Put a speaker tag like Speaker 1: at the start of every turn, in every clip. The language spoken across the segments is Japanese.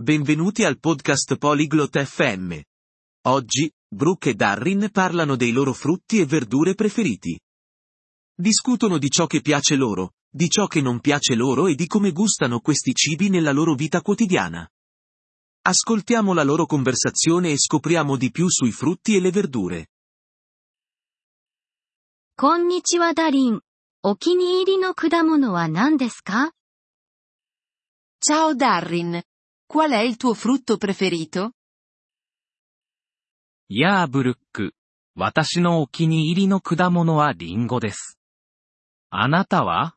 Speaker 1: Benvenuti al podcast Polyglot FM. Oggi, Brooke e Darrin parlano dei loro frutti e verdure preferiti. Discutono di ciò che piace loro, di ciò che non piace loro e di come gustano questi cibi nella loro vita quotidiana. Ascoltiamo la loro conversazione e scopriamo di più sui frutti e le verdure.
Speaker 2: こんにちはダリン。お気に入りの果物は何ですか
Speaker 3: Ciao Darrin. Qual è il tuo frutto preferito?
Speaker 4: やあブルック。私のお気に入りの果物はリンゴです。あなたは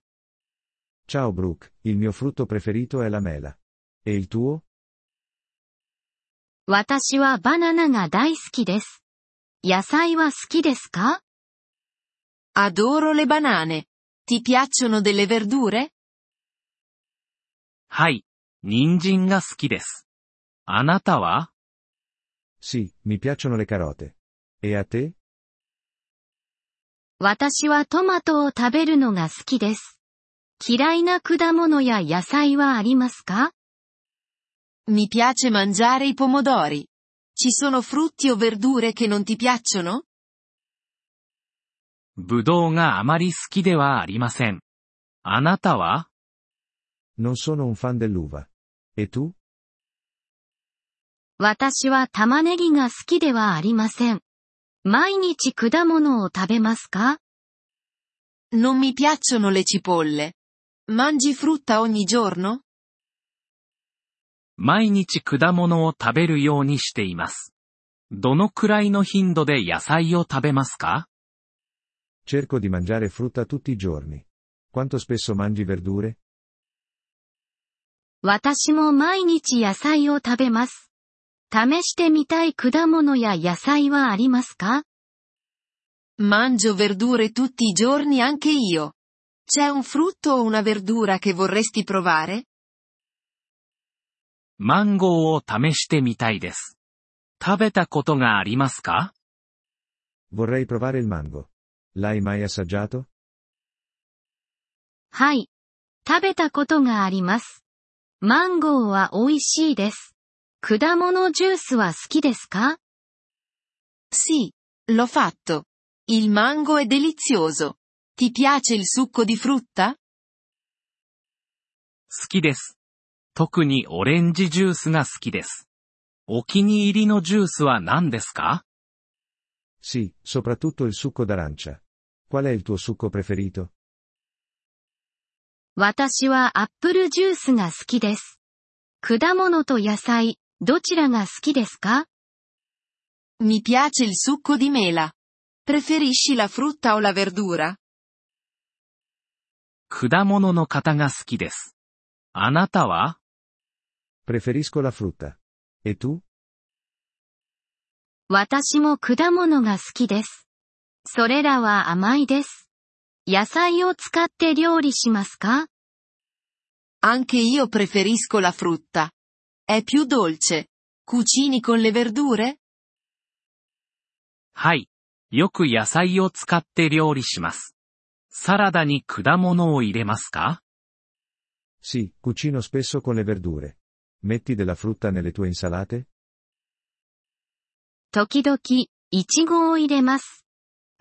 Speaker 5: Ciao Brooke, il mio frutto preferito è la mela. E il tuo?
Speaker 2: 私はバナナが大好きです。野菜は好きですか
Speaker 3: Adoro le banane. Ti piacciono delle verdure?
Speaker 4: はい。人参が好きです。あなたは
Speaker 5: Sì, mi piacciono le carote. E a te?
Speaker 2: 私はトマトを食べるのが好きです。嫌いな果物や野菜はありますか
Speaker 3: Mi piace mangiare i pomodori. Ci sono frutti o verdure che non ti piacciono?
Speaker 4: ぶどうがあまり好きではありません。あなたは
Speaker 5: Non sono un fan dell'uva. E tu?
Speaker 2: 私は玉ねぎが好きではありません。毎日果物を食べますか
Speaker 3: Non mi piacciono le cipolle. Mangi frutta ogni giorno?
Speaker 4: 毎日果物を食べるようにしています。どのくらいの頻度で野菜を食べますか
Speaker 5: Cerco di mangiare frutta tutti i giorni. Quanto spesso mangi verdure?
Speaker 2: 私も毎日野菜を食べます。試してみたい果物や野菜はありますか
Speaker 3: Mangio verdure tutti i giorni anche io. C'è un frutto o una verdura che vorresti provare?
Speaker 4: マンゴーを試してみたいです。食べたことがありますか
Speaker 5: Vorrei provare il mango. L'hai mai assaggiato?
Speaker 2: はい。食べたことがあります。マンゴーは美味しいです。果物ジュースは好きですか
Speaker 3: Sì, l'ho fatto. Il mango è delizioso. Ti piace il succo di frutta?
Speaker 4: 好きです。特にオレンジジュースが好きです。お気に入りのジュースは何ですか
Speaker 5: Sì, soprattutto il succo d'arancia. Qual è il tuo succo preferito?
Speaker 2: 私はアップルジュースが好きです。果物と野菜、どちらが好きですか
Speaker 3: Mi piace il succo di mela. Preferisci la frutta o la verdura?
Speaker 4: 果物の方が好きです。あなたは
Speaker 5: Preferisco la frutta. E tu?
Speaker 2: 私も果物が好きです。それらは甘いです。野菜を使って料理しますか
Speaker 3: Anche io preferisco la frutta. È più dolce. Cucini con le verdure?
Speaker 4: はい。よく野菜を使って料理します。サラダに果物を入れますか
Speaker 5: Sì, cucino spesso con le verdure. Metti della frutta nelle tue insalate?
Speaker 2: 時々、いちごを入れます。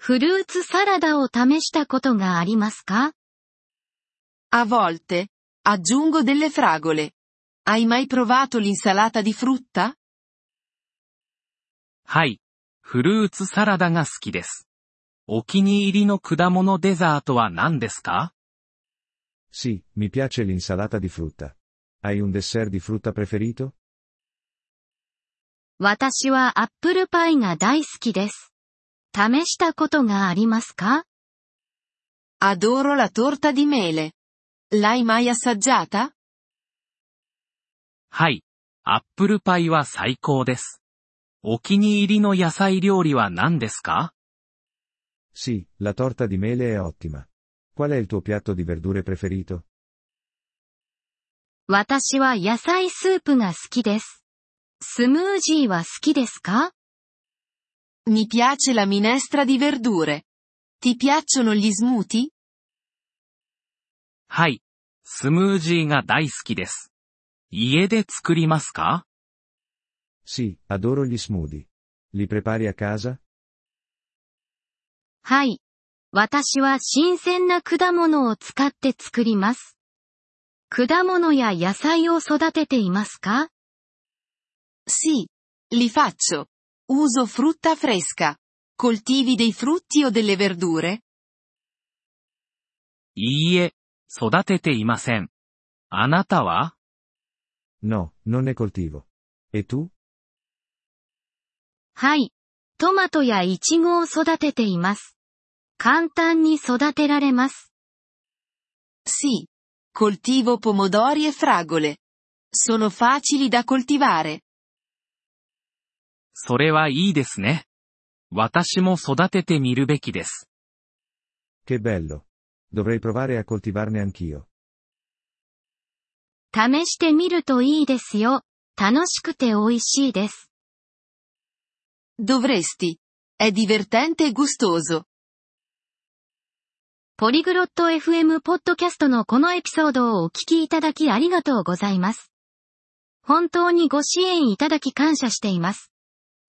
Speaker 2: フルーツサラダを試したことがありますか
Speaker 3: A volte. Aggiungo delle fragole. Hai mai provato l'insalata di frutta?
Speaker 4: はい。フルーツサラダが好きです。お気に入りの果物デザートは何ですか
Speaker 5: Sì, mi piace l'insalata di frutta. Hai un dessert di frutta preferito?
Speaker 2: 私はアップルパイが大好きです。試したことがありますか
Speaker 3: Adoro la torta di mele. L'hai mai assaggiata?
Speaker 4: はい。アップルパイは最高です。お気に入りの野菜料理は何ですか
Speaker 5: Sì, la torta di mele è ottima. Qual è il tuo piatto di verdure preferito?
Speaker 2: 私は野菜スープが好きです。スムージーは好きですか
Speaker 3: Mi piace la minestra di verdure. Ti piacciono gli smoothie?
Speaker 4: はい。スムージーが大好きです。家で作りますか
Speaker 5: Sì, adoro gli smoothie. Li prepari a casa?
Speaker 2: はい。私は新鮮な果物を使って作ります。果物や野菜を育てていますか
Speaker 3: Sì. Li faccio. Uso frutta fresca. Coltivi dei frutti o delle verdure?
Speaker 4: いいえ、育てていません。あなたは
Speaker 5: No, non ne coltivo. E tu?
Speaker 2: はい。トマトやイチゴを育てています。簡単に育てられます。
Speaker 3: Sì. Coltivo pomodori e fragole. Sono facili da coltivare.
Speaker 4: それはいいですね。私も育ててみるべきです。
Speaker 5: Che bello. Dovrei provare a coltivarne anch'io.
Speaker 2: 試してみるといいですよ。楽しくて美味しいです。
Speaker 3: Dovresti. È divertente e gustoso.
Speaker 2: ポリグロット FM ポッドキャストのこのエピソードをお聞きいただきありがとうございます。本当にご支援いただき感謝しています。